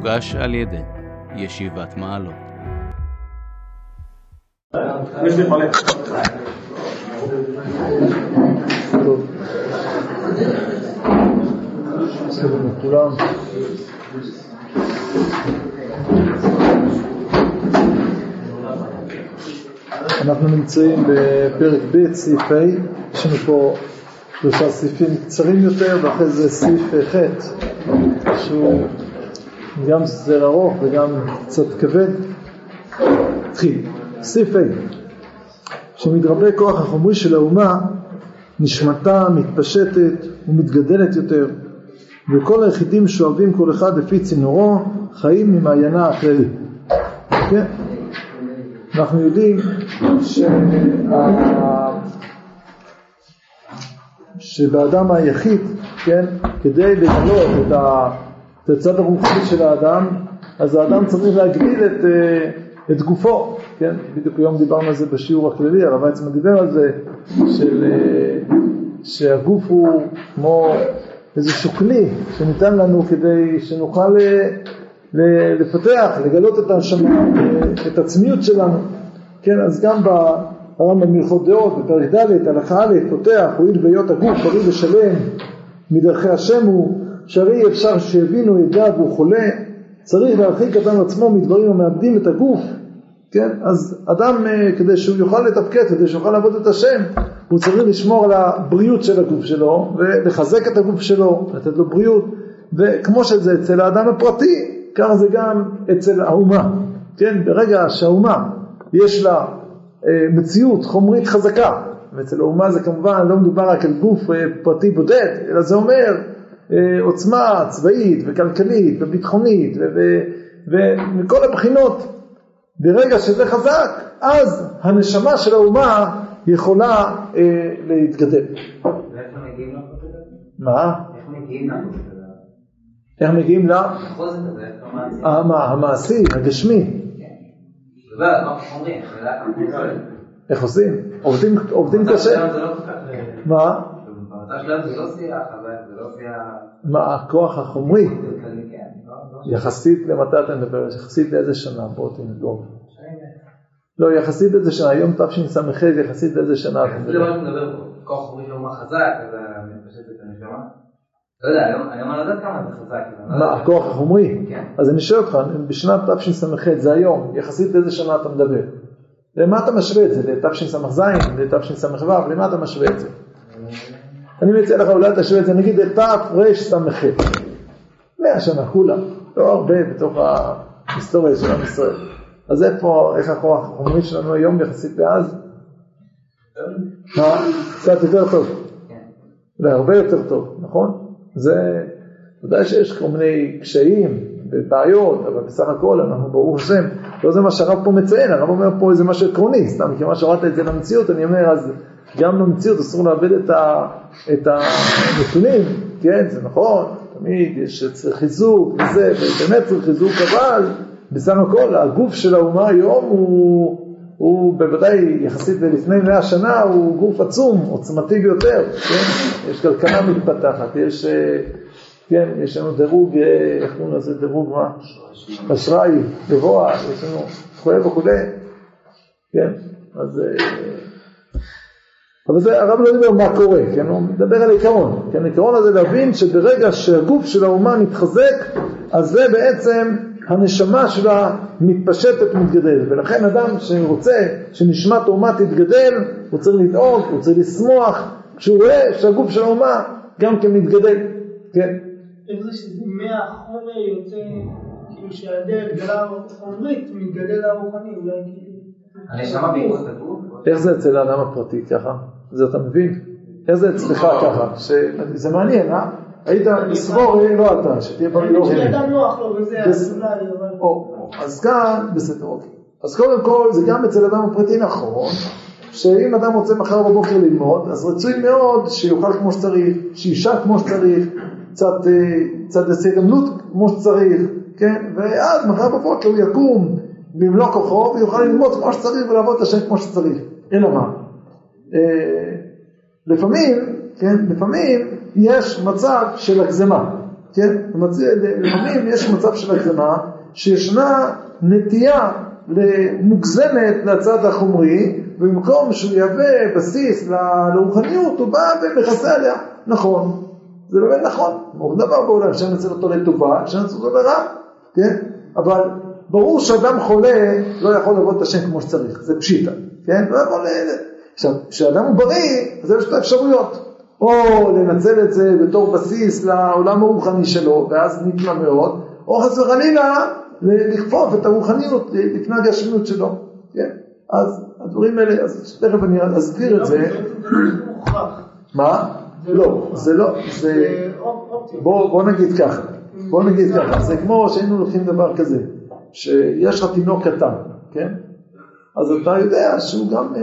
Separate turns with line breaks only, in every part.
מוגש על ידי ישיבת מעלות.
אנחנו נמצאים בפרק ב', סעיף ה', יש לנו פה שלושה סעיפים קצרים יותר, ואחרי זה סעיף ח', שהוא גם סדר ארוך וגם קצת כבד. נתחיל. סעיף ה', שמתרבה כוח החומרי של האומה, נשמתה מתפשטת ומתגדלת יותר, וכל היחידים שואבים כל אחד לפי צינורו, חיים ממעיינה הכללי. כן? אנחנו יודעים שה... שבאדם היחיד, כן, כדי לגלות את, ה... את הצד הרוחני של האדם, אז האדם צריך להגדיל את, את גופו, כן, בדיוק היום דיברנו על זה בשיעור הכללי, הרב ויצמן דיבר על זה, של, שהגוף הוא כמו איזשהו כלי שניתן לנו כדי שנוכל לפתח, לגלות את הנשמה, את עצמיות שלנו. כן, אז גם ברמב"ם מלכות דעות, בפרק ד', הלכה א', פותח, הואיל בהיות הגוף בריא ושלם מדרכי השם הוא, שהרי אפשר שיבינו ידע והוא חולה, צריך להרחיק אדם עצמו מדברים המאבדים את הגוף, כן, אז אדם כדי שהוא יוכל לתפקד, כדי שיוכל לעבוד את השם, הוא צריך לשמור על הבריאות של הגוף שלו ולחזק את הגוף שלו, לתת לו בריאות, וכמו שזה אצל האדם הפרטי, ככה זה גם אצל האומה, כן, ברגע שהאומה יש לה אה, מציאות חומרית חזקה, ואצל האומה זה כמובן לא מדובר רק על גוף אה, פרטי בודד, אלא זה אומר אה, עוצמה צבאית וכלכלית וביטחונית ומכל הבחינות, ברגע שזה חזק, אז הנשמה של האומה יכולה להתגדל.
לחוזק הזה?
מה?
איך מגיעים הזה?
איך מגיעים ל...
איך המעשי?
הגשמי.
זה לא, לא.
איך עושים? עובדים, קשה.
לא.
מה?
במצב שלנו זה לא שיח חזק, זה לא שיח...
מה הכוח החומרי?
כן. לא- לא-
יחסית למתי אתה מדבר? יחסית לאיזה שנה? בוא תנדור. לא, יחסית לאיזה שנה, היום תשס"ח, יחסית לאיזה שנה אתה
מה
מדבר?
שאתה מדבר פה, כוח חומרי של אומה חזק, אז מתפשט את הנשמה. לא יודע, היום אני לא יודע כמה זה חזק. לא
מה. הכוח החומרי?
כן.
אז אני שואל אותך, בשנת תשס"ח, זה היום, יחסית לאיזה שנה אתה מדבר? למה אתה משווה את זה? לתשס"ז, לתשס"ו, למה אתה משווה את זה? אני מציע לך אולי תשווה את זה, נגיד לתרס"ח, מאה שנה, כולה, לא הרבה בתוך ההיסטוריה של עם ישראל. אז איפה, איך הכוח החומרי שלנו היום יחסית לאז? מה? קצת יותר טוב.
כן.
אולי הרבה יותר טוב, נכון? זה, ודאי שיש כל מיני קשיים ובעיות, אבל בסך הכל אנחנו ברוך השם, לא זה מה שהרב פה מציין, הרב אומר פה איזה משהו עקרוני, סתם מכיוון שהורדת את זה למציאות, אני אומר, אז גם במציאות אסור לאבד את, ה, את הנתונים, כן, זה נכון, תמיד יש צריך חיזוק וזה, ובאמת צריך חיזוק, אבל בסך הכל הגוף של האומה היום הוא... הוא בוודאי יחסית ללפני מאה שנה הוא גוף עצום, עוצמתי ביותר, כן? יש כלכלה מתפתחת, יש, אה, כן, יש לנו דירוג, אה, איך קוראים לזה? דירוג מה? אשראי גבוה, יש לנו וכו' וכו', כן, אז... אה, אבל זה, הרב לא דיבר מה קורה, כן, הוא מדבר על עיקרון, כן, העיקרון הזה להבין שברגע שהגוף של האומה מתחזק, אז זה בעצם הנשמה שלה מתפשטת ומתגדלת, ולכן אדם שרוצה שנשמת האומה תתגדל, הוא צריך לדאוג, הוא צריך לשמוח, כשהוא רואה שהגוף של האומה גם כן מתגדל, כן,
איך זה שזה מהחומר יוצא, כאילו שהדרך גדלה חומרית, מתגדל הרוחני, אולי כאילו...
איך זה אצל האדם הפרטי ככה? זה אתה מבין? איך זה אצלך ככה? ש... זה מעניין, אה? היית לסבור, לא אתה, שתהיה בריא לא
כשאדם נוח לו וזה, אז אולי,
אז כאן, בסדר, אוקיי. אז קודם כל, זה גם אצל אדם הפרטי נכון, שאם אדם רוצה מחר בבוקר ללמוד, אז רצוי מאוד שיאכל כמו שצריך, שישן כמו שצריך, קצת, אה, קצת גמלות כמו שצריך, כן? ואז מחר בבוקר הוא יקום במלוא כוחו ויוכל ללמוד כמו שצריך ולעבוד את השם כמו שצריך. אלא מה? אה, לפעמים, כן, לפעמים יש מצב של הגזמה. כן? לפעמים יש מצב של הקרנה שישנה נטייה מוגזמת לצד החומרי, ובמקום שהוא יהווה בסיס לרוחניות, הוא בא ומכסה עליה. נכון, זה באמת נכון, הוא דבר בעולם, אפשר לנצל אותו לטובה, אפשר לנצל אותו לרע, כן? אבל ברור שאדם חולה לא יכול לעבוד את השם כמו שצריך, זה פשיטה, כן? לא יכול... ל- עכשיו, כשאדם הוא בריא, אז יש לו האפשרויות. או לנצל את זה בתור בסיס לעולם הרוחני שלו, ואז נפלא מאוד, או חס וחלילה לכפוף את הרוחניות לפני הגשמיות שלו, כן? אז הדברים האלה, אז תכף אני אסביר את זה.
לא.
מה? לא, זה לא, זה... בוא, נגיד ככה, בוא נגיד ככה, זה כמו שהיינו לוקחים דבר כזה, שיש לך תינוק קטן, כן? אז אתה יודע שהוא גם, אה,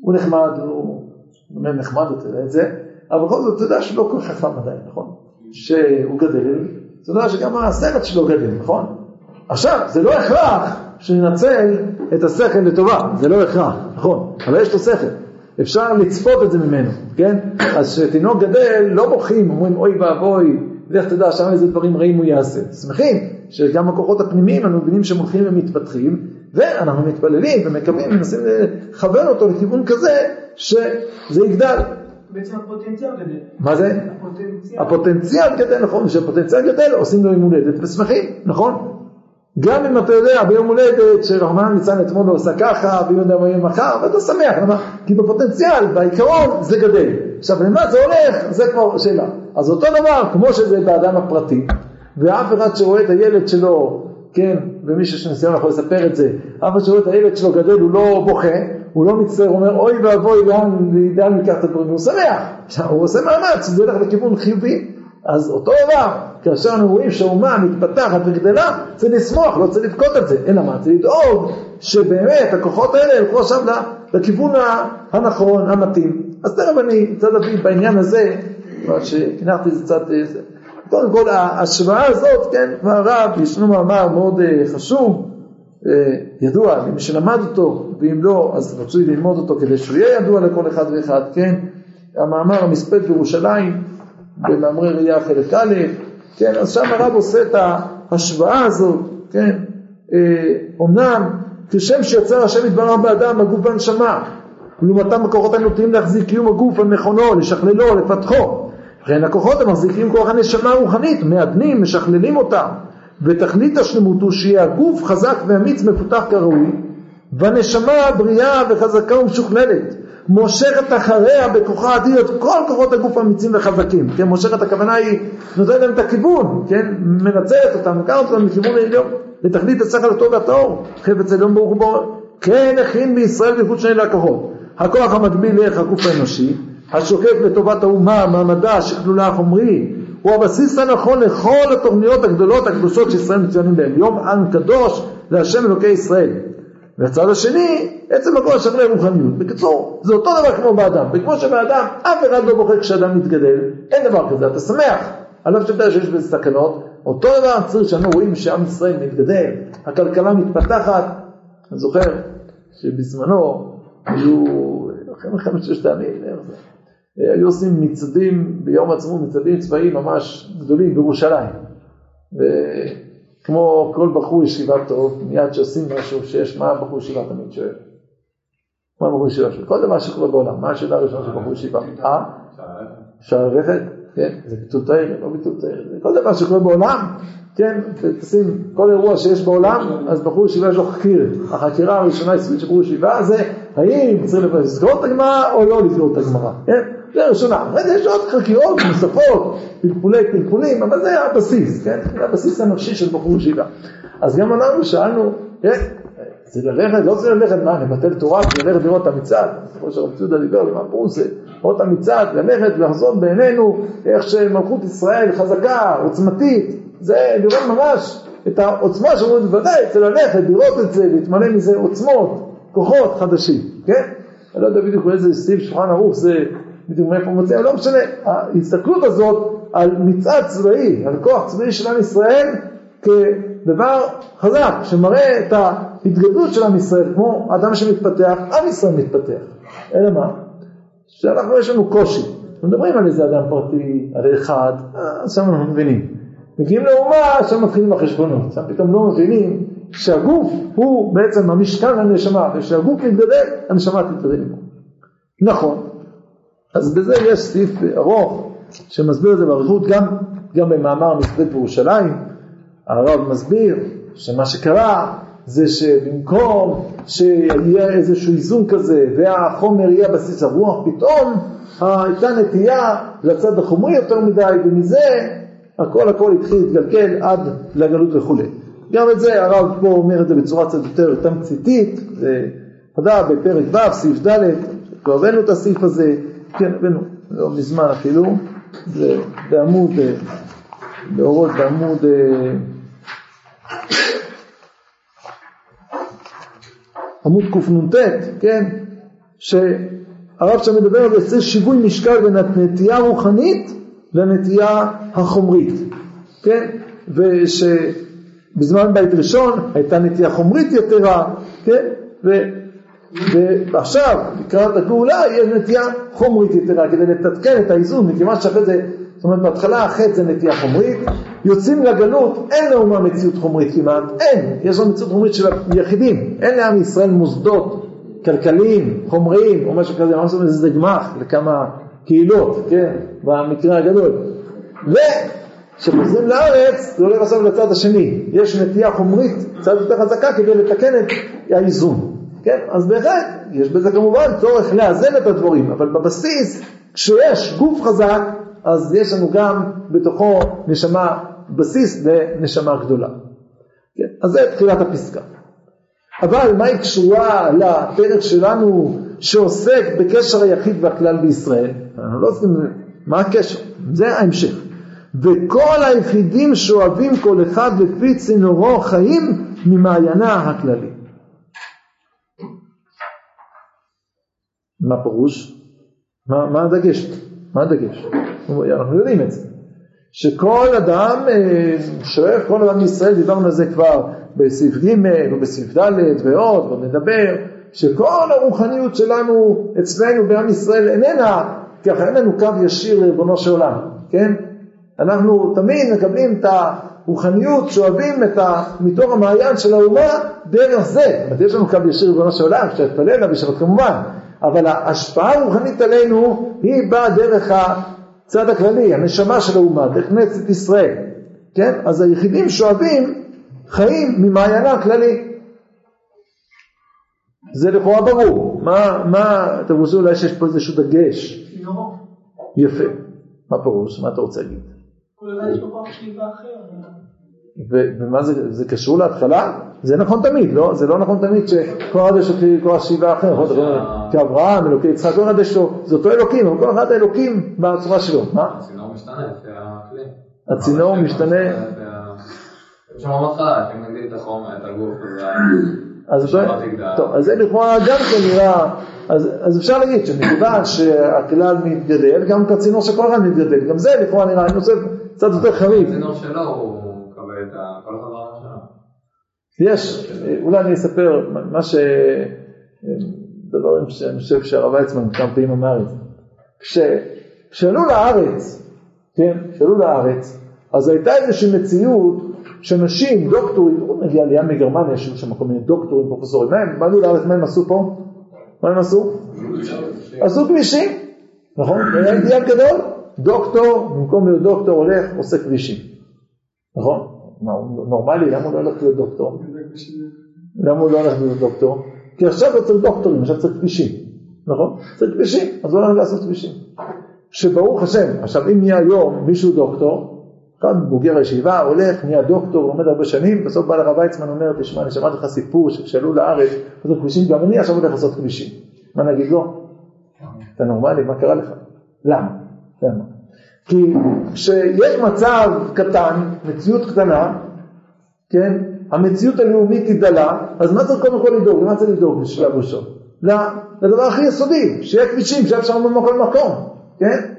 הוא נחמד, הוא באמת נחמד, אתה יודע את זה, אבל בכל זאת אתה יודע שהוא לא כל כך חכם עדיין, נכון? שהוא גדל, אתה יודע שגם הסרט שלו גדל, נכון? עכשיו, זה לא הכרח שננצל את השכל לטובה, זה לא הכרח, נכון, אבל יש לו שכל. אפשר לצפות את זה ממנו, כן? אז כשתינוק גדל, לא בוכים, אומרים אוי ואבוי, לך תדע שם איזה דברים רעים הוא יעשה. שמחים שגם הכוחות הפנימיים, אנחנו מבינים שהם הולכים ומתפתחים, ואנחנו מתפללים ומקווים, מנסים לכוון אותו לכיוון כזה, שזה יגדל.
בעצם הפוטנציאל גדל.
מה זה?
הפוטנציאל.
הפוטנציאל גדל, נכון, כשהפוטנציאל גדל עושים לו יום הולדת ושמחים, נכון? גם אם אתה יודע ביום הולדת שרחמנא ליצלן אתמול לא עושה ככה, ואם יודע מה יהיה מחר, ואתה שמח, למה? כי בפוטנציאל, בעיקרון, זה גדל. עכשיו, למה זה הולך? זה כבר שאלה. אז אותו דבר, כמו שזה באדם הפרטי, ואף אחד שרואה את הילד שלו, כן, ומי שיש לו ניסיון יכול לספר את זה, אף אחד שרואה את הילד שלו גדל, הוא לא בוכה, הוא לא מצטער, הוא אומר, אוי ואבוי, לאן, ניקח את הדברים, הוא שמח. הוא עושה מאמץ, זה ילך לכיוון חיובי. אז אותו דבר, כאשר אנחנו רואים שהאומה מתפתחת וגדלה, צריך לשמוח, לא צריך לבכות את זה, אלא מה? צריך לדאוג שבאמת הכוחות האלה ילכו עכשיו לכיוון הנכון, המתאים. אז תכף אני רוצה להביא בעניין הזה, כבר שהנחתי את זה קצת, אה. קודם כל ההשוואה הזאת, כן, כבר הרב, ישנו מאמר מאוד אה, חשוב, אה, ידוע למי שלמד אותו, ואם לא, אז רצוי ללמוד אותו כדי שהוא יהיה ידוע לכל אחד ואחד, כן? המאמר המספד בירושלים, במאמרי ראייה חלק א', כן, אז שם הרב עושה את ההשוואה הזאת, כן, אומנם כשם שיצר השם יתברך באדם, הגוף והנשמה, ולעומתם הכוחות הנוטים להחזיק קיום הגוף על מכונו, לשכללו, לפתחו, וכן הכוחות המחזיקים כוח הנשמה הרוחנית, מעדנים, משכללים אותם, ותכלית השלמות הוא שיהיה הגוף חזק ואמיץ מפותח כראוי, והנשמה בריאה וחזקה ומשוכללת, מושכת אחריה בכוחה האדיר את כל כוחות הגוף האמיצים וחזקים, כן, מושכת הכוונה היא נותנת להם את הכיוון, כן, מנצלת אותם, לקחת אותם לכיוון העליון, לתכלית השכל הטוב והטהור, חפץ עליון ברוך הוא ברוך, כן הכין בישראל בייחוד שני לקוחות, הכוח המקביל לערך הגוף האנושי, השוקק לטובת האומה, מעמדה, שכלולה החומרי, הוא הבסיס הנכון לכל התוכניות הגדולות הקדושות שישראל מצוינים בהן, יום עם קדוש להשם אלוקי ישראל. והצד השני, עצם הכל השכלי רוחניות. בקיצור, זה אותו דבר כמו באדם. וכמו שבאדם, אף אחד לא בוחר כשאדם מתגדל, אין דבר כזה, אתה שמח. על אף שאתה יודע שיש בזה סכנות, אותו דבר צריך שאנו רואים שעם ישראל מתגדל, הכלכלה מתפתחת. אני זוכר שבזמנו היו, אחרי מלחמת ששת הימים, היו עושים מצעדים ביום העצמאות, מצעדים צבאיים ממש גדולים בירושלים. כמו כל בחור ישיבה טוב, מיד שעושים משהו שיש, מה בחור ישיבה תמיד שואל? מה בחור ישיבה שואל? כל דבר שקורה בעולם, מה השאלה הראשונה של בחור ישיבה? אה? אפשר ללכת? כן, זה ביטול תאיר, לא ביטול תאיר, כל דבר שקורה בעולם, כן, תשים כל אירוע שיש בעולם, אז בחור ישיבה יש לו חקיר, החקירה הראשונה של בחור ישיבה זה האם צריך לסגור את הגמרא או לא לסגור את הגמרא, כן? זה הראשונה, אחרי יש עוד חקירות נוספות, פלפולי פלפולים, אבל זה הבסיס, כן? זה הבסיס הנפשי של בחור ישיבה. אז גם אנחנו שאלנו, כן, זה ללכת, לא זה ללכת, מה, לבטל תורה, זה ללכת לראות את המצעד, כמו שרב ציודה דיבר, מה פירוש זה, לראות את המצעד, ללכת, לחזון בעינינו, איך שמלכות ישראל חזקה, עוצמתית, זה לראות ממש את העוצמה שאומרים, בוודאי, זה ללכת, לראות את זה, להתמלא מזה עוצמות, כוחות חדשים, כן? אני לא יודע בדיוק באיזה סעיף שולחן ערוך זה בדיוק מאיפה הוא מוצא, לא משנה, ההסתכלות הזאת על מצעד צבאי, על כוח צבאי של עם ישראל כדבר חזק, שמראה את ההתגדלות של עם ישראל, כמו אדם שמתפתח, עם ישראל מתפתח. אלא מה? שאנחנו יש לנו קושי, מדברים על איזה אדם פרטי, על אחד, אז שם אנחנו מבינים. מגיעים לאומה, שם מתחילים החשבונות, שם פתאום לא מבינים שהגוף הוא בעצם המשכן לנשמה, ושהגוף מתגדל, הנשמה תתגדל. נכון, אז בזה יש סעיף ארוך שמסביר את זה באריכות, גם, גם במאמר מסבית בירושלים, הרב מסביר שמה שקרה זה שבמקום שיהיה איזשהו איזון כזה והחומר יהיה בסיס הרוח, פתאום הייתה נטייה לצד החומרי יותר מדי, ומזה הכל הכל התחיל להתגלגל עד לגלות וכולי. גם את זה הרב פה אומר את זה בצורה קצת יותר תמציתית, ודאי בפרק ו', סעיף ד', כבר הבאנו את הסעיף הזה, כן, הבאנו, לא מזמן אפילו, זה בעמוד, באורות בעמוד עמוד קנ"ט, כן, שהרב שם מדבר על זה שיווי משקל בין הנטייה הרוחנית לנטייה החומרית, כן, ושבזמן בית ראשון הייתה נטייה חומרית יתרה, כן. ועכשיו לקראת הגאולה יש נטייה חומרית יתרה כדי לתתקן את האיזון מכיוון שאחרי זה זאת אומרת בהתחלה החטא זה נטייה חומרית יוצאים לגלות אין לאומה מציאות חומרית כמעט אין. יש לנו מציאות חומרית של היחידים. אין לעם ישראל מוסדות כלכליים חומריים או משהו כזה ממש איזה גמח לכמה קהילות כן במקרה הגדול. וכשחוזרים לארץ זה הולך עכשיו לצד השני. יש נטייה חומרית קצת יותר חזקה כדי לתקן את האיזון כן, אז בהחלט, יש בזה כמובן צורך לאזן את הדברים, אבל בבסיס, כשיש גוף חזק, אז יש לנו גם בתוכו נשמה, בסיס לנשמה גדולה. כן, אז זה תחילת הפסקה. אבל מה היא קשורה לפרק שלנו שעוסק בקשר היחיד והכלל בישראל? אנחנו לא עושים, מה הקשר? זה ההמשך. וכל היחידים שאוהבים כל אחד לפי צינורו חיים ממעיינה הכללי. מה פירוש? מה, מה הדגש? מה הדגש? אנחנו יודעים את זה. שכל אדם אה, שואף, כל אדם מישראל, דיברנו על זה כבר בסעיף ג' ובסעיף ד' ועוד, ועוד נדבר, שכל הרוחניות שלנו אצלנו בעם ישראל איננה, ככה אין לנו קו ישיר לריבונו של עולם, כן? אנחנו תמיד מקבלים את הרוחניות, שואבים את ה... מתוך המעיין של האומה דרך זה. זאת יש לנו קו ישיר לריבונו של עולם, כשאתפלל בשבת כמובן, אבל ההשפעה הרוחנית עלינו היא באה דרך הצד הכללי, הנשמה של האומה, דרך כנסת ישראל, כן? אז היחידים שואבים חיים ממעיינה הכללי. זה לכאורה ברור. מה, מה, אתם רוצים אולי שיש פה איזשהו דגש? יפה. מה פירוש? מה אתה רוצה להגיד?
אחד יש לו כוח שאיבה
ומה זה, זה קשור להתחלה? זה נכון תמיד, לא? זה לא נכון תמיד שכל אחד יש לו כוח שאיבה אחר, נכון? כאברהם, אלוקי יצחק, כל אחד יש לו, זה אותו אלוקים, אבל כל אחד האלוקים בצורה שלו. מה?
הצינור משתנה לפי הכלי.
הצינור משתנה. אז זה לכאורה גם כן נראה, אז, אפשר להגיד שמכיוון שהכלל מתגדל, גם הצינור של כל אחד מתגדל, גם זה לכאורה נראה, אני חושב, קצת יותר חריף.
הצינור שלו הוא את כל ברמה שלו.
יש, אולי אני אספר מה ש... דברים שאני חושב שהרב ויצמן כמה פעמים אמר את זה. כשעלו לארץ, כן, כשעלו לארץ, אז הייתה איזושהי מציאות שנשים, דוקטורים, עוד נגיע עלייה מגרמניה, שהיו שם כל מיני דוקטורים, פרופסורים, מה הם באנו לארץ, מה הם עשו פה? מה הם עשו? עשו כבישים, נכון? היה אידיאל גדול, דוקטור, במקום להיות דוקטור הולך, עושה כבישים, נכון? מה, הוא נורמלי, למה הוא לא הולך להיות דוקטור? למה הוא לא הולך להיות דוקטור? כי עכשיו לא צריך דוקטורים, עכשיו צריך כבישים, נכון? צריך כבישים, אז הוא הולך לעשות כבישים. שברוך השם, עכשיו אם נהיה היום מישהו דוקטור, אחד בוגר הישיבה, הולך, נהיה דוקטור, לומד הרבה שנים, בסוף בא לרב ויצמן אומר, תשמע, אני שמעתי לך סיפור שכשעלו לארץ, לעשות כבישים, גם אני עכשיו הולך לעשות כבישים. מה נגיד לו? אתה נורמלי, מה קרה לך? למה? למה? כי כשיש מצב קטן, מציאות קטנה, כן, המציאות הלאומית היא דלה, אז מה צריך קודם כל לדאוג? למה צריך לדאוג בשלב ראשון? לדבר הכי יסודי, שיהיה כבישים, שיהיה אפשר במקום למקום, כן?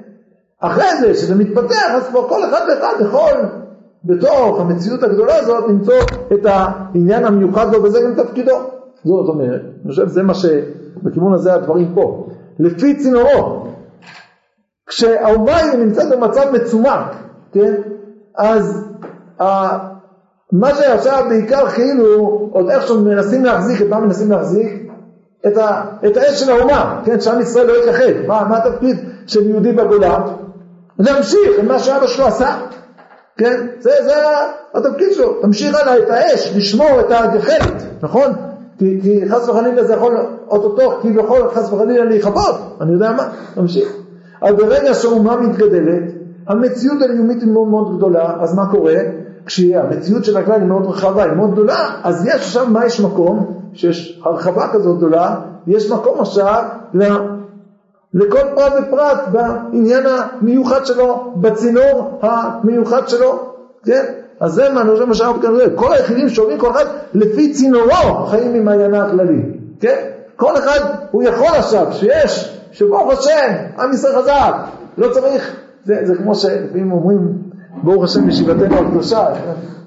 אחרי זה, שזה מתפתח, אז כבר כל אחד ואחד יכול בתוך המציאות הגדולה הזאת למצוא את העניין המיוחד בו, וזה גם תפקידו. זאת אומרת, אני חושב שזה מה ש... בכיוון הזה הדברים פה. לפי צינורו, כשהאומה נמצאת במצב מצומק, כן? אז ה... מה שעכשיו בעיקר כאילו, עוד איכשהו מנסים להחזיק, את מה מנסים להחזיק? את, ה... את האש של האומה, כן? שעם ישראל לא יתייחד. מה, מה התפקיד של יהודי בגולה? להמשיך עם מה שאבא שלו עשה, כן? זה, זה התפקיד שלו, תמשיך הלאה את האש, לשמור את הגחלת, נכון? כי, כי חס וחלילה זה יכול אוטוטו כביכול חס וחלילה להיכבות, אני יודע מה, תמשיך. אבל ברגע שהאומה מתגדלת, המציאות הלאומית היא מאוד מאוד גדולה, אז מה קורה? כשהמציאות של הכלל היא מאוד רחבה, היא מאוד גדולה, אז יש עכשיו, מה יש מקום? שיש הרחבה כזאת גדולה, יש מקום עכשיו לכל פרט ופרט בעניין המיוחד שלו, בצינור המיוחד שלו, כן? אז זה מה, שאנחנו כאן רואים, כל היחידים שעוברים כל אחד לפי צינורו חיים ממעיינה הכללי, כן? כל אחד הוא יכול עכשיו, שיש, שברוך השם, עם ישראל חזק, לא צריך, זה, זה כמו שלפעמים אומרים, ברוך השם ישיבתנו הקדושה,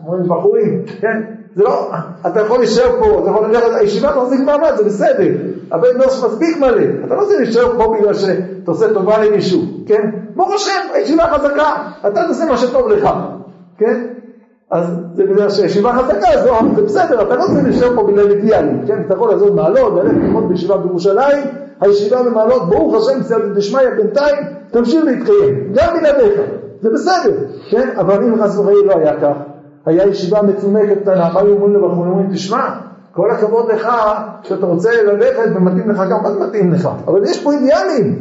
אומרים בחורים, כן? זה לא, אתה יכול להישאר פה, אתה יכול ללכת, הישיבה מחזיק מעמד, זה בסדר. הבית נוס מספיק מלא. אתה לא רוצה להישאר פה בגלל שאתה עושה טובה למישהו, כן? ברוך השם, הישיבה חזקה, אתה תעשה מה שטוב לך, כן? אז זה בגלל שהישיבה חזקה, אז לא, זה בסדר, אתה לא צריך להישאר פה בגלל אידיאלים, כן? אתה יכול לעזור מעלות, ללכת ללמוד בישיבה בירושלים, הישיבה במעלות, ברוך השם, סייעתא דשמיא, בינתיים, תמשיך להתקיים, גם בלעדיך, זה בסדר, כן? אבל אם חס וחלילה לא היה כך, היה ישיבה מצומקת קטנה, היו אומרים לבחורים? אומרים, תשמע, כל הכבוד לך שאתה רוצה ללכת ומתאים לך גם, מה זה מתאים לך? אבל יש פה אידיאלים,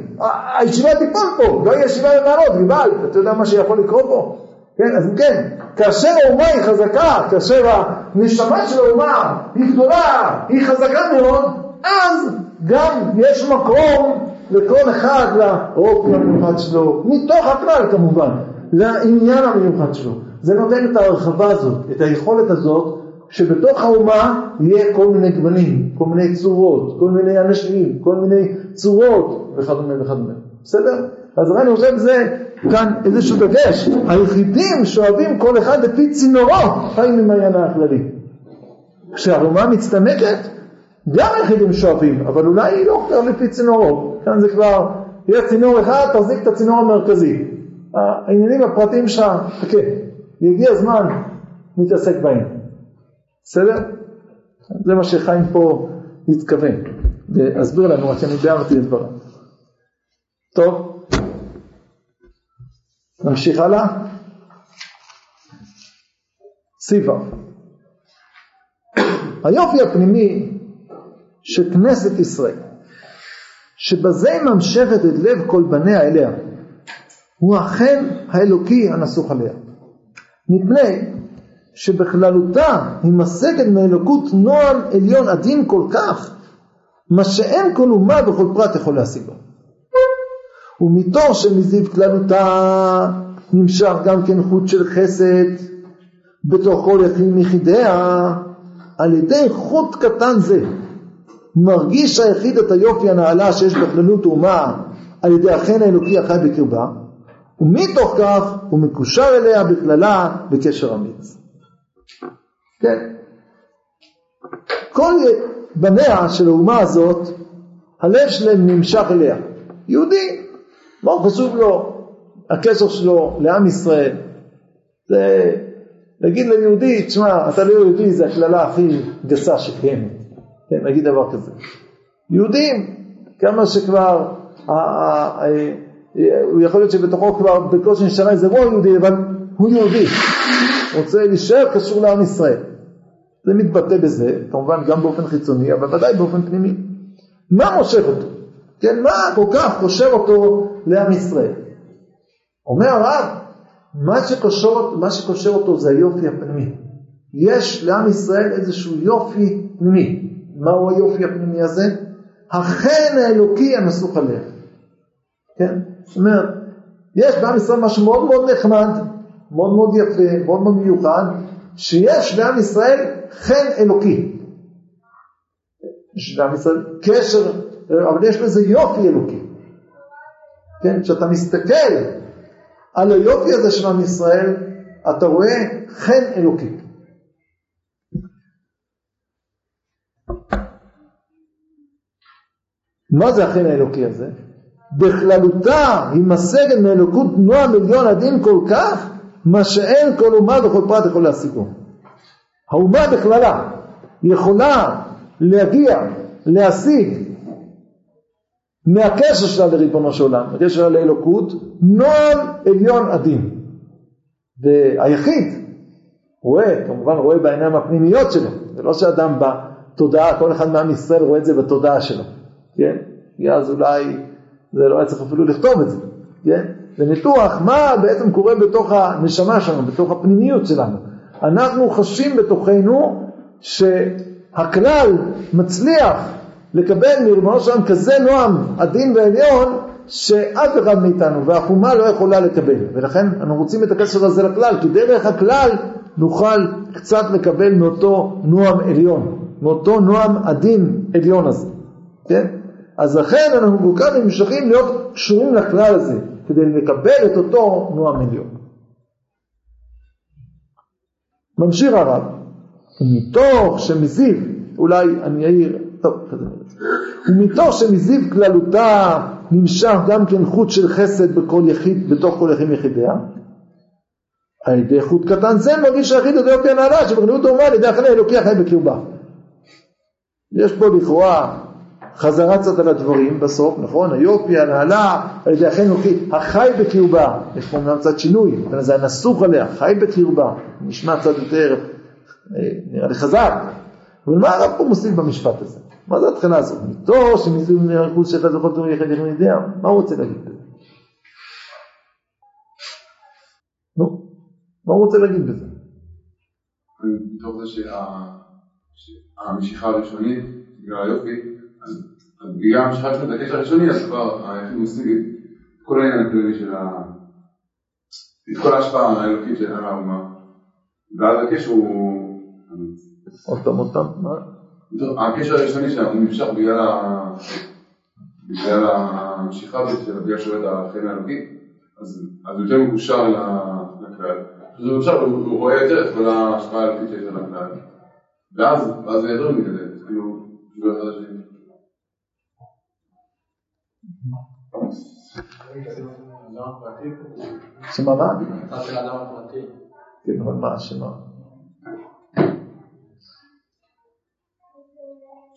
הישיבה תיפול פה, לא יהיה ישיבה במעלות, גבל, אתה יודע מה שיכול לקרות פה? כן, אז כן, כאשר האומה היא חזקה, כאשר הנשמה של האומה היא גדולה, היא חזקה מאוד, אז גם יש מקום לכל אחד לאופי המיוחד שלו, מתוך הכלל כמובן, לעניין המיוחד שלו. זה נותן את ההרחבה הזאת, את היכולת הזאת, שבתוך האומה יהיה כל מיני גוונים, כל מיני צורות, כל מיני אנשים, כל מיני צורות וכדומה וכדומה. בסדר? אז ראינו שזה כאן איזשהו דגש. היחידים שאוהבים כל אחד לפי צינורו חיים ממעיינה הכללי. כשהאומה מצטמקת, גם היחידים שואבים, אבל אולי היא לא לפי צינורו. כאן זה כבר, יהיה צינור אחד, תחזיק את הצינור המרכזי. העניינים הפרטיים שלך, חכה, יגיע הזמן, נתעסק בהם. בסדר? זה מה שחיים פה התכוון, ואסביר לנו, רק אני ביארתי את דבריו. טוב, נמשיך הלאה. סיבה. היופי הפנימי של כנסת ישראל, שבזה היא ממשכת את לב כל בניה אליה, הוא אכן האלוקי הנסוך עליה. מפני שבכללותה היא מסגת מאלוקות נועם עליון עדין כל כך, מה שאין כל אומה וכל פרט יכול להשיגו. ומתוך שמזיו כללותה נמשך גם כן חוט של חסד בתוך כל יחיד מיחידיה, על ידי חוט קטן זה מרגיש היחיד את היופי הנעלה שיש בכללות אומה על ידי החן האלוקי החי בקרבה, ומתוך כך הוא מקושר אליה בכללה בקשר אמיץ. כן. כל בניה של האומה הזאת, הלב שלהם נמשך אליה. יהודי, מה חשוב לו הקשר שלו לעם ישראל? זה להגיד ליהודי, תשמע, אתה לא יהודי, זה הקללה הכי גסה שקיימת. כן, נגיד דבר כזה. יהודים, כמה שכבר, הוא יכול להיות שבתוכו כבר בקושי נשארה איזה רוע יהודי, אבל הוא יהודי, רוצה להישאר קשור לעם ישראל. זה מתבטא בזה, כמובן גם באופן חיצוני, אבל ודאי באופן פנימי. מה מושך אותו? כן, מה כל כך קושר אותו לעם ישראל? אומר הרב, מה מה שקושר אותו זה היופי הפנימי. יש לעם ישראל איזשהו יופי פנימי. מהו היופי הפנימי הזה? החן האלוקי הנסוך עליה. כן? זאת אומרת, יש בעם ישראל משהו מאוד מאוד נחמד, מאוד מאוד יפה, מאוד מאוד מיוחד, שיש לעם ישראל חן אלוקי. יש לעם ישראל קשר, אבל יש לזה יופי אלוקי. כן, כשאתה מסתכל על היופי הזה של עם ישראל, אתה רואה חן אלוקי. מה זה החן האלוקי הזה? בכללותה היא משגת מאלוקות נועם עליון עדין כל כך, מה שאין כל אומה וכל פרט יכול להשיגו. האומה בכללה יכולה להגיע, להשיג מהקשר שלה לריבונו של עולם, מהקשר שלה לאלוקות, נועם עליון עדין. והיחיד רואה, כמובן רואה בעיניים הפנימיות שלו, זה לא שאדם בתודעה, כל אחד מעם ישראל רואה את זה בתודעה שלו, כן? כי אז אולי זה לא היה צריך אפילו לכתוב את זה, כן? זה ניתוח מה בעצם קורה בתוך הנשמה שלנו, בתוך הפנימיות שלנו. אנחנו חשים בתוכנו שהכלל מצליח לקבל מריבונו של עולם כזה נועם עדין ועליון שאף אחד מאיתנו והחומה לא יכולה לקבל ולכן אנחנו רוצים את הקשר הזה לכלל כי דרך הכלל נוכל קצת לקבל מאותו נועם עליון מאותו נועם עדין עליון הזה כן? אז לכן אנחנו כל כך נמשכים להיות קשורים לכלל הזה כדי לקבל את אותו נועם עליון ממשיך הרב ומתוך שמזיו אולי אני אעיר טוב, כזה ומתוך שמזיו כללותה נמשך גם כן חוט של חסד בכל יחיד, בתוך כל יחיד מיחידיה. על ידי חוט קטן זה מרגיש היחיד את אופי הנעלה שבכללות אומה על ידי החיים האלוקי החי בקרבה. יש פה לכאורה חזרה קצת על הדברים בסוף, נכון? היופי, הנעלה, על ידי האלוקי, החי בקרבה, יש פה אומנם קצת שינוי, זה הנסוך עליה, חי בקרבה, נשמע קצת יותר, אה, נראה לי חזק, אבל מה הרב פה מוסיף במשפט הזה? מה זה התחילה הזאת? מתור שמזיו מן הרכוש שאתה זוכר תורי יחד יחד יודע, מה הוא רוצה להגיד בזה? נו, מה הוא רוצה להגיד בזה?
מתוך זה שהמשיכה הראשונית, בגלל היופי, אז בגלל המשיכה הראשונית, הקשר הראשוני, אז כבר היחיד משיג את כל העניין הכללי של ה... את כל ההשפעה האלוקית של האומה, ואז הקשר הוא...
עוד פעם, עוד פעם, מה?
הקשר הראשוני שלנו נמשך בגלל בגלל המשיכה הזאת של בגלל שהוא את האלוקי, אז הוא יותר מקושר לכלל. זה מקושר, הוא רואה יותר את כל ההשפעה האלוקית שיש על הכלל. ואז, ואז זה יותר מתקדם, כאילו, זה אחד השני.
שמה מה?
הצד של האדם הפרטי.
כן, אבל מה, שמה?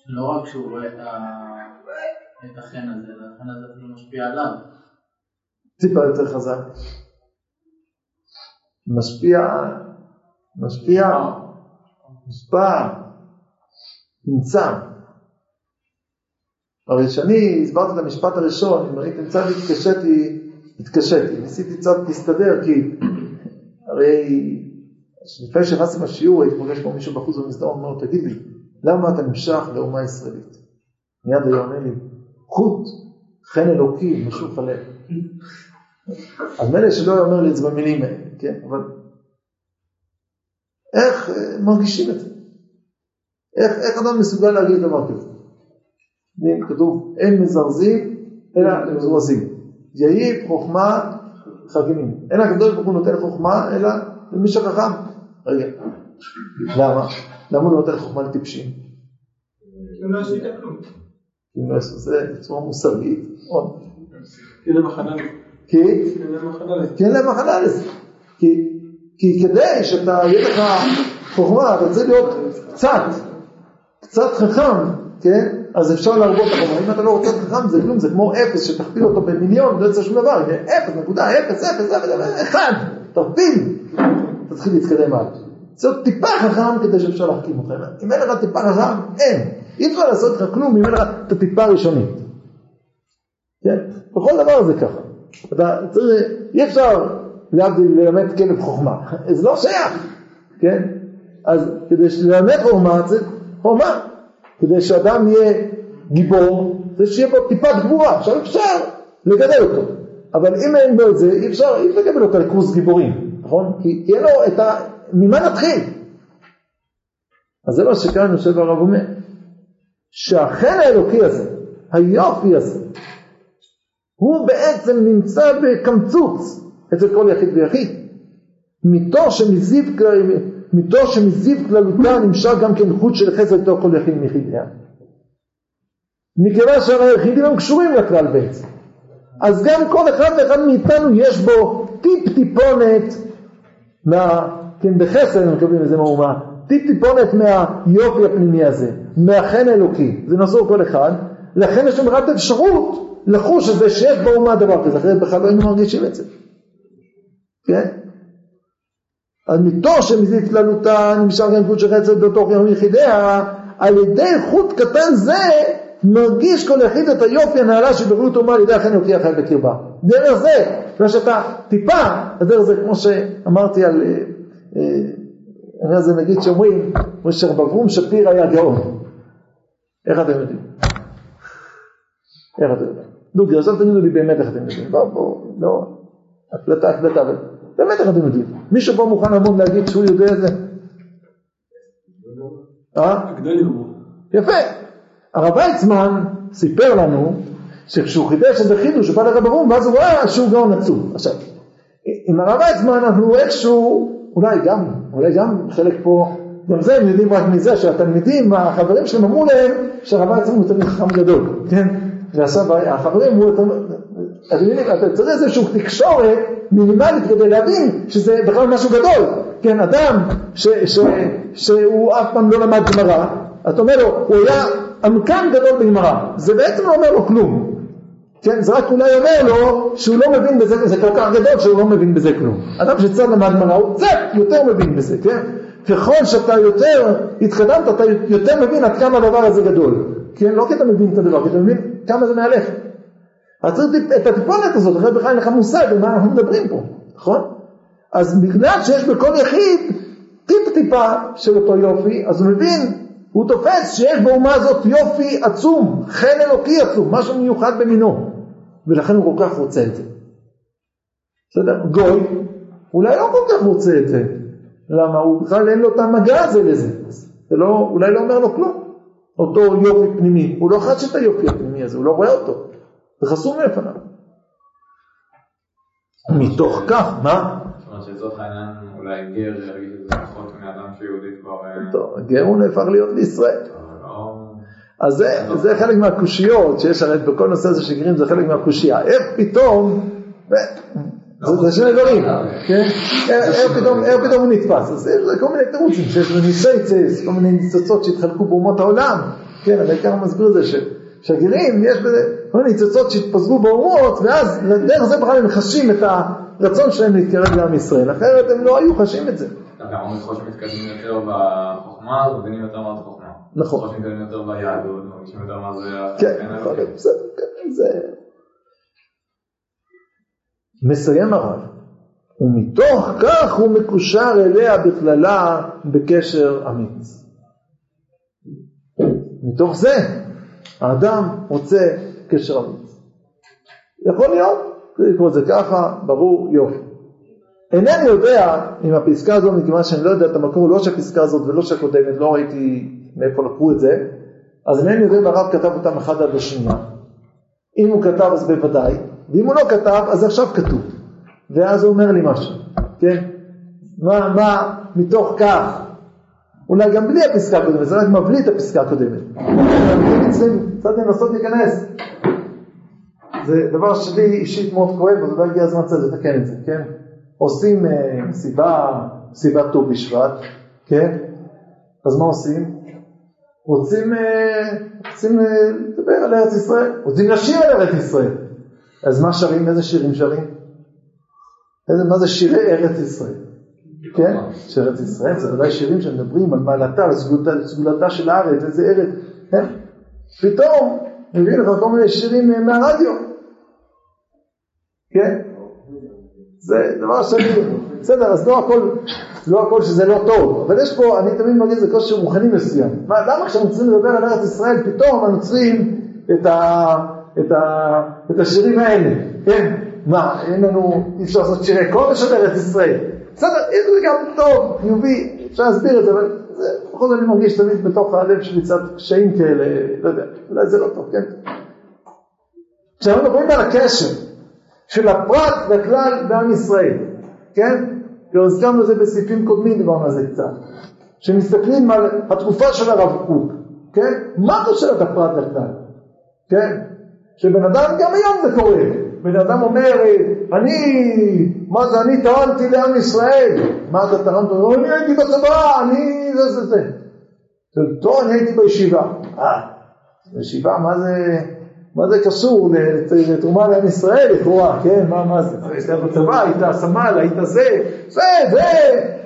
לא רק שהוא רואה את החן הזה, אלא החן הזה אפילו משפיע עליו.
טיפה יותר חזק. משפיע, משפיע, מושפע, נמצא. הרי כשאני הסברתי את המשפט הראשון, אם ראיתם קצת התקשיתי, התקשיתי, ניסיתי קצת להסתדר, כי הרי לפני שנכנסתי לשיעור, הייתי פוגש פה מישהו בחוץ במסדרון, אומר לו, תגיד לי, למה אתה נמשך לאומה ישראלית? מיד היה עונה לי, חוט, חן אלוקי, משוך הלב. אז מילא שלא היה אומר לי את זה במילים האלה, כן? אבל איך אה, מרגישים את זה? איך, איך אדם מסוגל להגיד דבר כזה? כתוב, אין מזרזים אלא מזורזים. יהי חוכמה חכמים. אין הקדוש ברוך הוא נותן חוכמה אלא למי שחכם. רגע, למה? למה הוא נותן חוכמה לטיפשים?
לא עשית כלום.
אם לא זה בצורה מוסרית, עוד.
כי אין להם הכנה לזה.
כי
אין להם הכנה לזה.
כי כדי שאתה, יהיה לך חוכמה, אתה צריך להיות קצת, קצת חכם, כן? אז אפשר להרבות את החוכמה. אם אתה לא רוצה להיות חכם זה כלום, זה כמו אפס, שתכפיל אותו במיליון, לא יוצא שום דבר. הנה, אפס, נקודה, אפס, אפס, אפס, אחד, תכפיל. תתחיל להתקדם הלאה. צריך להיות טיפה חכם כדי שאפשר להחכים אותך. אם אין לך טיפה חכם, אין. אי אפשר לעשות לך כלום אם אין לך את הטיפה הראשונית. כן? בכל דבר זה ככה. אתה צריך, אי אפשר להבדיל ללמד כלב חוכמה, זה לא שייך, כן? אז כדי ללמד חוכמה צריך חוכמה, כדי שאדם יהיה גיבור, זה שיהיה בו טיפת גבורה, עכשיו אפשר לגדל אותו, אבל אם אין בו את זה, אי אפשר, אי אפשר לקבל אותו לקורס גיבורים, נכון? כי, אין לו את ה... ממה נתחיל? אז זה מה שכאן יושב הרב אומר, שהחן האלוקי הזה, היופי הזה, הוא בעצם נמצא בקמצוץ אצל כל יחיד ויחיד. מתוך שמזיו, מתוך שמזיו כללותה נמשך גם כן חוט של חסד לתוך כל יחיד ויחידיה. מכיוון שהיחידים הם קשורים לכלל בעצם. אז גם כל אחד ואחד מאיתנו יש בו טיפ טיפונת מה, כן, בחסד הם מקבלים איזה מהומה, טיפ טיפונת מהיופי הפנימי הזה, מהחן האלוקי, זה נוסעו כל אחד, לכן יש לנו רק אפשרות לחוש את זה שיש באומה דבר כזה, אחרת בכלל לא היינו מרגישים את זה, כן? אז מתוך שמזיד כללותה נמשך גם קודש חצר בתוך יום יחידיה, על ידי חוט קטן זה מרגיש כל יחיד את היופי הנעלה של בריאות אומה על ידי החן אלוקי החי בקרבה. דרך זה, בגלל שאתה טיפה, הדרך זה כמו שאמרתי על, אה, אה, זה נגיד שאומרים, משה בברום שפיר היה גאון. איך אתם יודעים? איך אתם יודעים? דוגרי, עכשיו תגידו לי באמת איך אתם יודעים. בואו, בואו, לא, הקלטה, הקלטה, באמת איך אתם יודעים? מישהו פה מוכן לבוא להגיד שהוא יודע את זה? אה? יפה. הרב ויצמן סיפר לנו שכשהוא חידש איזה חידוש הוא בא לרב אברום ואז הוא ראה שהוא גאון עצום. עכשיו, עם הרב ויצמן אנחנו איכשהו, אולי גם, אולי גם חלק פה, גם זה הם יודעים רק מזה שהתלמידים, החברים שלהם אמרו להם שהרב ויצמן הוא תלמיד חכם גדול, כן? ועכשיו החברים אמרו, יודעים, אתה צריך איזושהי תקשורת מינימלית כדי להבין שזה בכלל משהו גדול, כן, אדם ש, ש, שהוא אף פעם לא למד גמרא, אתה אומר לו, הוא היה עמקן גדול בגמרא, זה בעצם לא אומר לו כלום, כן, זה רק אולי אומר לו שהוא לא מבין בזה, זה כל כך גדול שהוא לא מבין בזה כלום. אדם שצריך למד גמרא הוא קצת יותר מבין בזה, כן? ככל שאתה יותר התקדמת, אתה יותר מבין עד כמה הדבר הזה גדול. כן, לא כי אתה מבין את הדבר, כי אתה מבין כמה זה מעליך. אז את הטיפונת הזאת, אחרת בכלל אין לך מושג על מה אנחנו מדברים פה, נכון? אז בגלל שיש בכל יחיד טיפ טיפה של אותו יופי, אז הוא מבין הוא תופס שיש באומה הזאת יופי עצום, חן אלוקי עצום, משהו מיוחד במינו, ולכן הוא כל כך רוצה את זה. בסדר? גוי, אולי לא כל כך רוצה את זה. למה? הוא בכלל אין לו את המגע הזה לזה. זה לא, אולי לא אומר לו כלום. אותו יופי פנימי, הוא לא חש את היופי הפנימי הזה, הוא לא רואה אותו. זה חסום מלפניו. מתוך כך, מה?
העניין אולי גר ירגיש את זה פחות מאדם שיהודי כבר... אה,
טוב, גר הוא נהפך להיות לישראל.
לא-
אז זה, זה חלק מהקושיות שיש הרי בכל נושא הזה של גרים זה חלק מהקושייה. איך פתאום, זה זה שני דברים, כן? איך פתאום הוא נתפס? אז יש כל מיני תירוצים שיש בניסייצס, כל מיני ניצוצות שהתחלקו באומות העולם, כן, אבל העיקר מסביר את זה ש... שהגרים יש בזה כל מיני ניצוצות שהתפזרו באומות ואז דרך זה בכלל הם חשים את הרצון שלהם להתקרב לעם ישראל, אחרת הם לא היו חשים את זה.
גם ככל שמתקדמים יותר בחוכמה, אז מבינים יותר מה זה חוכמה.
נכון.
ככל שמתקדמים יותר ביהדות, מרגישים יותר מה זה...
כן, יכול. להיות, בסדר, כן, זה... מסיים הרב, ומתוך כך הוא מקושר אליה בכללה בקשר אמיץ. מתוך זה האדם רוצה קשר אמיץ. יכול להיות, לקרוא את זה ככה, ברור, יופי. אינני יודע אם הפסקה הזו, מכיוון שאני לא יודע את המקור, לא של הפסקה הזאת ולא של הקודמת, לא ראיתי מאיפה לקחו את זה, אז אינני יודע אם הרב כתב אותם אחד עד השנייה. אם הוא כתב אז בוודאי, ואם הוא לא כתב אז עכשיו כתוב. ואז הוא אומר לי משהו, כן? מה, מה מתוך כך, אולי גם בלי הפסקה הקודמת, זה רק מבליט את הפסקה הקודמת. קצת לנסות להיכנס. זה דבר שלי אישית מאוד כואב, אז אולי הגיע הזמן קצת לתקן את זה, כן? עושים אה, מסיבה, מסיבת ט"ו בשבט, כן? אז מה עושים? רוצים, אה, רוצים אה, לדבר על ארץ ישראל, רוצים לשיר על ארץ ישראל. אז מה שרים? איזה שירים שרים? מה זה שירי ארץ ישראל? כן? של ארץ ישראל, זה ודאי שירים שמדברים על מעלתה, על סגולתה, של הארץ, איזה ארץ, כן? פתאום מביאים לך כל מיני שירים מהרדיו, כן? זה דבר שאני, בסדר, אז לא הכל, לא הכל שזה לא טוב, אבל יש פה, אני תמיד מרגיש זה כושר רוחני מסוים. מה, למה כשאנחנו צריכים לדבר על ארץ ישראל, פתאום אנחנו צריכים את, ה, את, ה, את השירים האלה, כן? מה, אין לנו, אי אפשר לעשות שירי קודש על ארץ ישראל. בסדר, יש לזה גם טוב, חיובי, אפשר להסביר את זה, אבל זה, בכל זאת אני מרגיש תמיד בתוך הלב שלי קצת קשיים כאלה, לא יודע, אולי זה לא טוב, כן? כשאנחנו מדברים על הקשר של הפרט והכלל בעם ישראל, כן? כבר הזכרנו את זה בסעיפים קודמים, דיברנו על זה קצת. שמסתכלים על התקופה של הרב קוק, כן? מה קושרת הפרט לכלל? כן? שבן אדם, גם היום זה קורה, בן אדם אומר, אני, מה זה, אני תרמתי לעם ישראל. מה אתה תרמת? הוא אומר, אני הייתי בצבא, אני זה זה זה. טוב, אני הייתי בישיבה. אה, בישיבה, מה זה, מה זה קשור לתרומה לעם ישראל לכאורה, כן, מה, מה זה? היית בצבא, היית סמל, היית זה, זה, זה,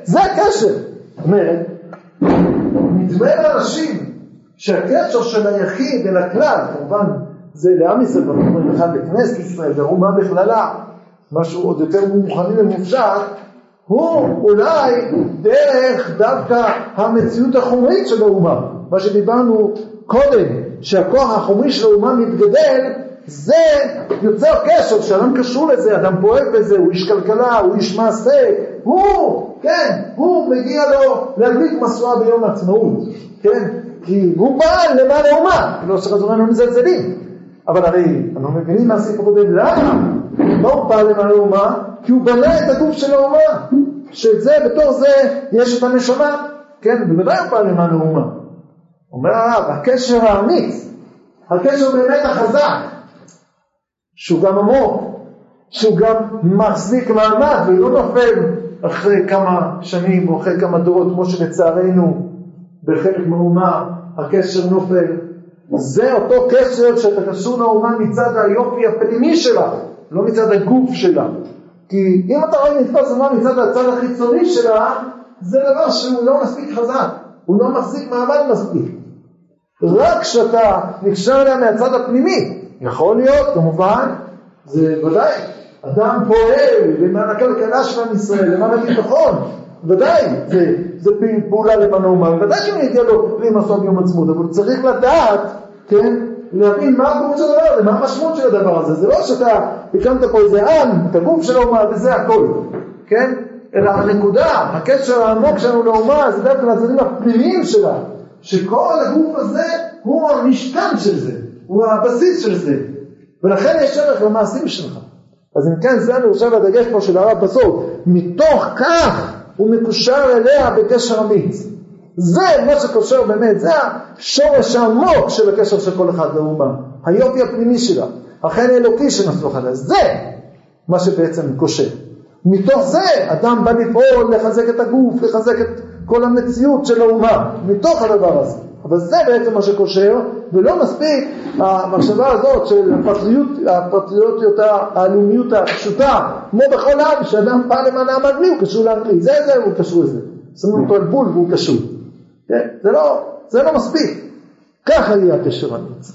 זה הקשר. זאת אומרת, נדמה לאנשים שהקשר של היחיד אל הכלל, כמובן זה לעם ישראל, אומרים אחד לכנסת ישראל, ואומה בכללה, משהו עוד יותר מוכני ומופשט, הוא אולי דרך דווקא המציאות החומרית של האומה, מה שדיברנו קודם, שהכוח החומרי של האומה מתגדל, זה יוצר קשר, שאדם קשור לזה, אדם פועל בזה, הוא איש כלכלה, הוא איש מעשה, הוא, כן, הוא מגיע לו להדליק משואה ביום העצמאות, כן, כי הוא פעל למען האומה, לא שחזורנו מזלזלים, אבל הרי אנחנו מבינים מהסעיף הקודם, למה? מה הוא פעל למען האומה? כי הוא בנה את הגוף של האומה, שזה, בתור זה יש את הנשמה, כן, בוודאי הוא פעל למען האומה. אומר הרב, הקשר האמיץ, הקשר באמת החזק, שהוא גם עמוק, שהוא גם מחזיק מעמד ולא נופל אחרי כמה שנים או אחרי כמה דורות, כמו שלצערנו בחלק מהאומה הקשר נופל. זה אותו קשר שאתה קשור לאומה מצד היופי הפנימי שלה, לא מצד הגוף שלה. כי אם אתה רואה נתפס אומה מצד הצד החיצוני שלה, זה דבר שהוא לא מספיק חזק, הוא לא מחזיק מעמד מספיק. רק כשאתה נקשר אליה מהצד הפנימי, יכול להיות כמובן, זה ודאי, אדם פועל למען הכלכלה של עם ישראל, למען הביטחון, ודאי, זה, זה פעולה למען האומה, ודאי שאני אגיע לו להימסור ביום עצמות, אבל צריך לדעת, כן, להבין מה הגוף של הדבר הזה, מה המשמעות של הדבר הזה, זה לא שאתה הקמת פה איזה עם, את הגוף של האומה וזה הכל, כן, אלא הנקודה, הקשר העמוק שלנו לאומה זה דווקא לצדדים הפנימיים שלה, שכל הגוף הזה הוא המשכן של זה, הוא הבסיס של זה, ולכן יש ערך למעשים שלך. אז אם כן, זה אני חושב הדגש פה של הרב בסוף, מתוך כך הוא מקושר אליה בקשר אמיץ. זה מה שקושר באמת, זה השורש העמוק של הקשר של כל אחד לאומה, היופי הפנימי שלה, החן האלוקי שנסוך עליה, זה מה שבעצם קושר. מתוך זה אדם בא לפעול, לחזק את הגוף, לחזק את כל המציאות של האומה, מתוך הדבר הזה. אבל זה בעצם מה שקושר, ולא מספיק המחשבה הזאת של הפטריוט, הפטריוטיות, הלאומיות הפשוטה, כמו בכל עם, שאדם פעל למען העם האנגלי, הוא קשור לאנגלי, זה זה, הוא קשור לזה. שמים אותו על בול והוא קשור. כן? זה, לא, זה לא מספיק. ככה יהיה הקשר האמיץ.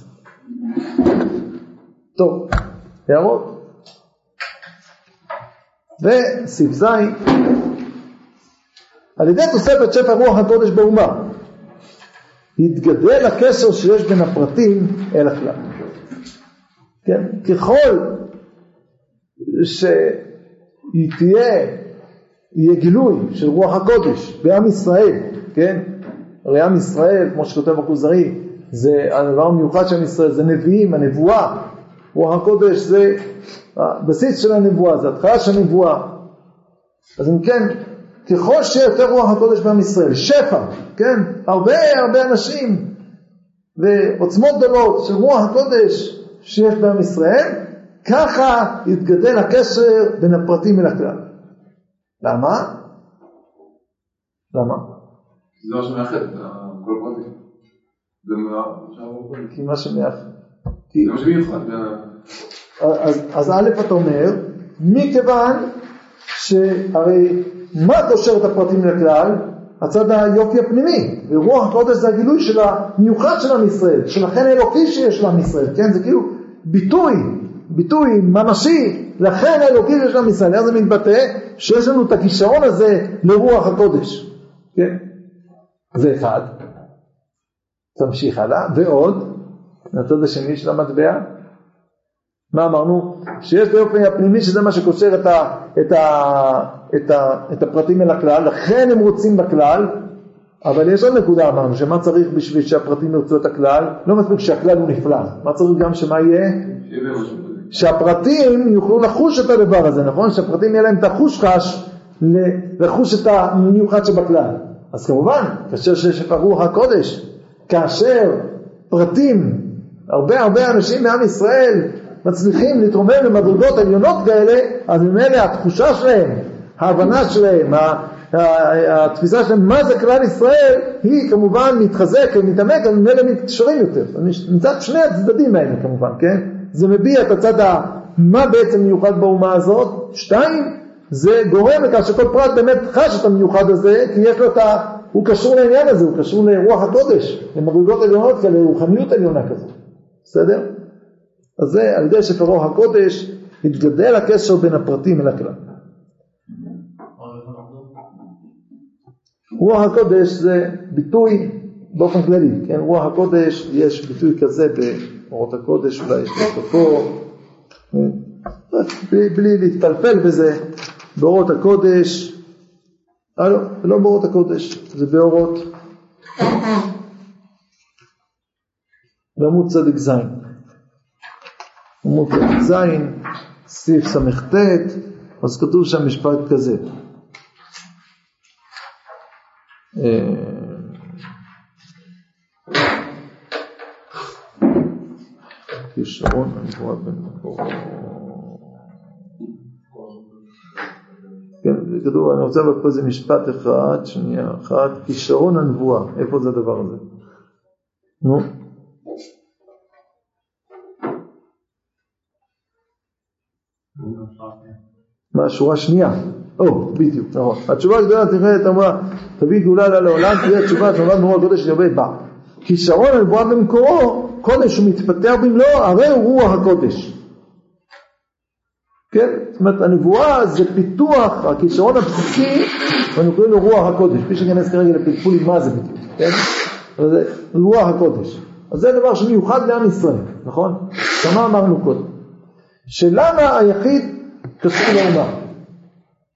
טוב, הערות? וסעיף ז' על ידי תוספת שפע רוח הקודש באומה יתגדל הקשר שיש בין הפרטים אל הכלל. כן? ככל שהיא תהיה, יהיה גילוי של רוח הקודש בעם ישראל, כן? הרי עם ישראל, כמו שכותב הכוזרי, זה הדבר המיוחד של עם ישראל, זה נביאים, הנבואה. רוח הקודש זה הבסיס של הנבואה, זה התחלה של הנבואה. אז אם כן, ככל שיהיה יותר רוח הקודש בעם ישראל, שפע, כן? הרבה הרבה אנשים ועוצמות גדולות של רוח הקודש שיש בעם ישראל, ככה יתגדל הקשר בין הפרטים אל הכלל. למה? למה?
זה מה שמאחד את כל הפרטים.
כי מה שמאחד.
זה מה שמיוחד.
אז, אז א' אתה אומר, מכיוון שהרי מה קושר את הפרטים לכלל? הצד היופי הפנימי, ורוח הקודש זה הגילוי של המיוחד של עם ישראל, של החן האלוקי שיש לעם ישראל, כן? זה כאילו ביטוי, ביטוי ממשי לחן האלוקי שיש לעם ישראל. איך זה מתבטא? שיש לנו את הכישרון הזה לרוח הקודש, כן? זה אחד. תמשיך הלאה, ועוד, מהצד השני של המטבע, מה אמרנו? שיש את היופי הפנימי שזה מה שקושר את, ה, את, ה, את, ה, את הפרטים אל הכלל, לכן הם רוצים בכלל, אבל יש עוד נקודה אמרנו, שמה צריך בשביל שהפרטים ירצו את הכלל? לא מספיק שהכלל הוא נפלא, מה צריך גם שמה יהיה? שהפרטים יוכלו לחוש את הדבר הזה, נכון? שהפרטים יהיה להם את החוש-חש לחוש את המיוחד שבכלל. אז כמובן, כאשר שיש את הרוח הקודש, כאשר פרטים, הרבה הרבה אנשים מעם ישראל מצליחים להתרומם למדרגות עליונות כאלה, אז ממילא התחושה שלהם, ההבנה שלהם, התפיסה שלהם מה זה כלל ישראל, היא כמובן מתחזק ומתעמק, אבל ממילא מתקשרים יותר. מצד שני הצדדים האלה כמובן, כן? זה מביע את הצד ה... מה בעצם מיוחד באומה הזאת, שתיים, זה גורם לכך שכל פרט באמת חש את המיוחד הזה, כי יש לו את ה... הוא קשור לעניין הזה, הוא קשור לרוח הקודש, למדרגות עליונות כאלה, לרוחניות עליונה כזאת, בסדר? אז זה על ידי שפרוח הקודש התגדל הקשר בין הפרטים אל הכלל. רוח הקודש זה ביטוי באופן כללי, כן? רוח הקודש, יש ביטוי כזה באורות הקודש, אולי יש כן? בלי, בלי להתפלפל בזה, באורות הקודש, אה לא, זה לא באורות הקודש, זה באורות בעמוד צדיק ז', עמוד צדיק ז', סעיף ס"ט, אז כתוב שם משפט כזה. אה, כישרון הנבואה בין מקור. כן, כתוב, אני רוצה אבל פה איזה משפט אחד, שנייה אחת, כישרון הנבואה, איפה זה הדבר הזה? נו. מה השורה השנייה? או, בדיוק, נכון. התשובה הגדולה את אמרה, תביא גאולה לה לעולם, תהיה תשובה נולד נורא הקודש ירבה בה. כישרון הנבואה במקורו, קודש הוא מתפתח במלואו, הרי הוא רוח הקודש. כן? זאת אומרת, הנבואה זה פיתוח, הכישרון הבסיסי, ואנו קוראים לו רוח הקודש. בלי שניכנס כרגע לפלפולים מה זה בדיוק, כן? זה רוח הקודש. אז זה דבר שמיוחד לעם ישראל, נכון? כמה אמרנו קודם? שלמה היחיד קשור לאומה?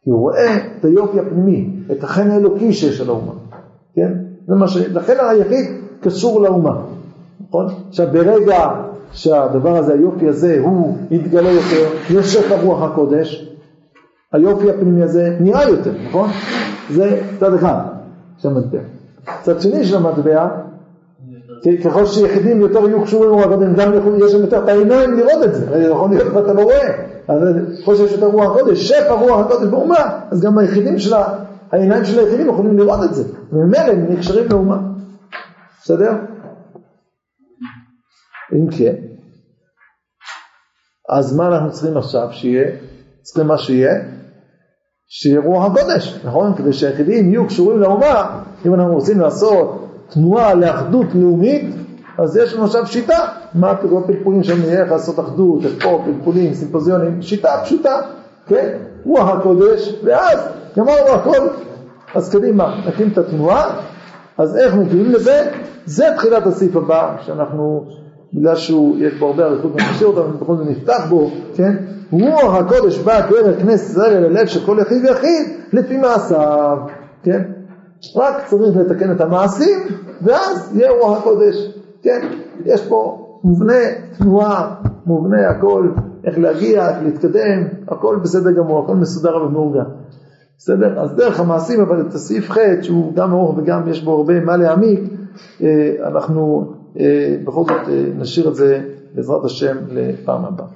כי הוא רואה את היופי הפנימי, את החן האלוקי שיש על האומה, כן? זה מה ש... לכן היחיד קשור לאומה, נכון? עכשיו ברגע שהדבר הזה, היופי הזה, הוא יתגלה יותר, יש שפע רוח הקודש, היופי הפנימי הזה נראה יותר, נכון? זה צד אחד של המטבע. צד שני של המטבע, ככל שיחידים יותר יהיו קשורים לרוח הקודש, גם יש להם יותר את העיניים לראות את זה, יכול להיות ואתה לא רואה, אז ככל שיש יותר רוח הקודש, שפע רוח הקודש באומה, אז גם היחידים של העיניים של היחידים יכולים לראות את זה, וממילא הם נקשרים לאומה. בסדר? אם כן, אז מה אנחנו צריכים עכשיו שיהיה? צריכים מה שיהיה? שיהיה רוח הקודש, נכון? כדי שהיחידים יהיו קשורים לאומה, אם אנחנו רוצים לעשות תנועה לאחדות לאומית, אז יש לנו עכשיו שיטה, מה הפלפולים שם איך לעשות אחדות, איך פה פלפולים, סימפוזיונים, שיטה פשוטה, כן? רוח הקודש, ואז גמרנו הכל, אז קדימה, נקים את התנועה, אז איך מגיעים לזה? זה תחילת הסעיף הבא, שאנחנו, בגלל שיש בו הרבה אריכות ונשאיר אותו, בכל זאת נפתח בו, כן? רוח הקודש בא דרך כנסת ישראל אל הלב של כל יחיד ויחיד, לפי מעשיו, כן? רק צריך לתקן את המעשים, ואז יהיה רוח הקודש, כן? יש פה מובנה תנועה, מובנה הכל, איך להגיע, איך להתקדם, הכל בסדר גמור, הכל מסודר ומאורגן. בסדר? אז דרך המעשים, אבל את הסעיף ח' שהוא גם ארוך וגם יש בו הרבה מה להעמיק, אנחנו בכל זאת נשאיר את זה בעזרת השם לפעם הבאה.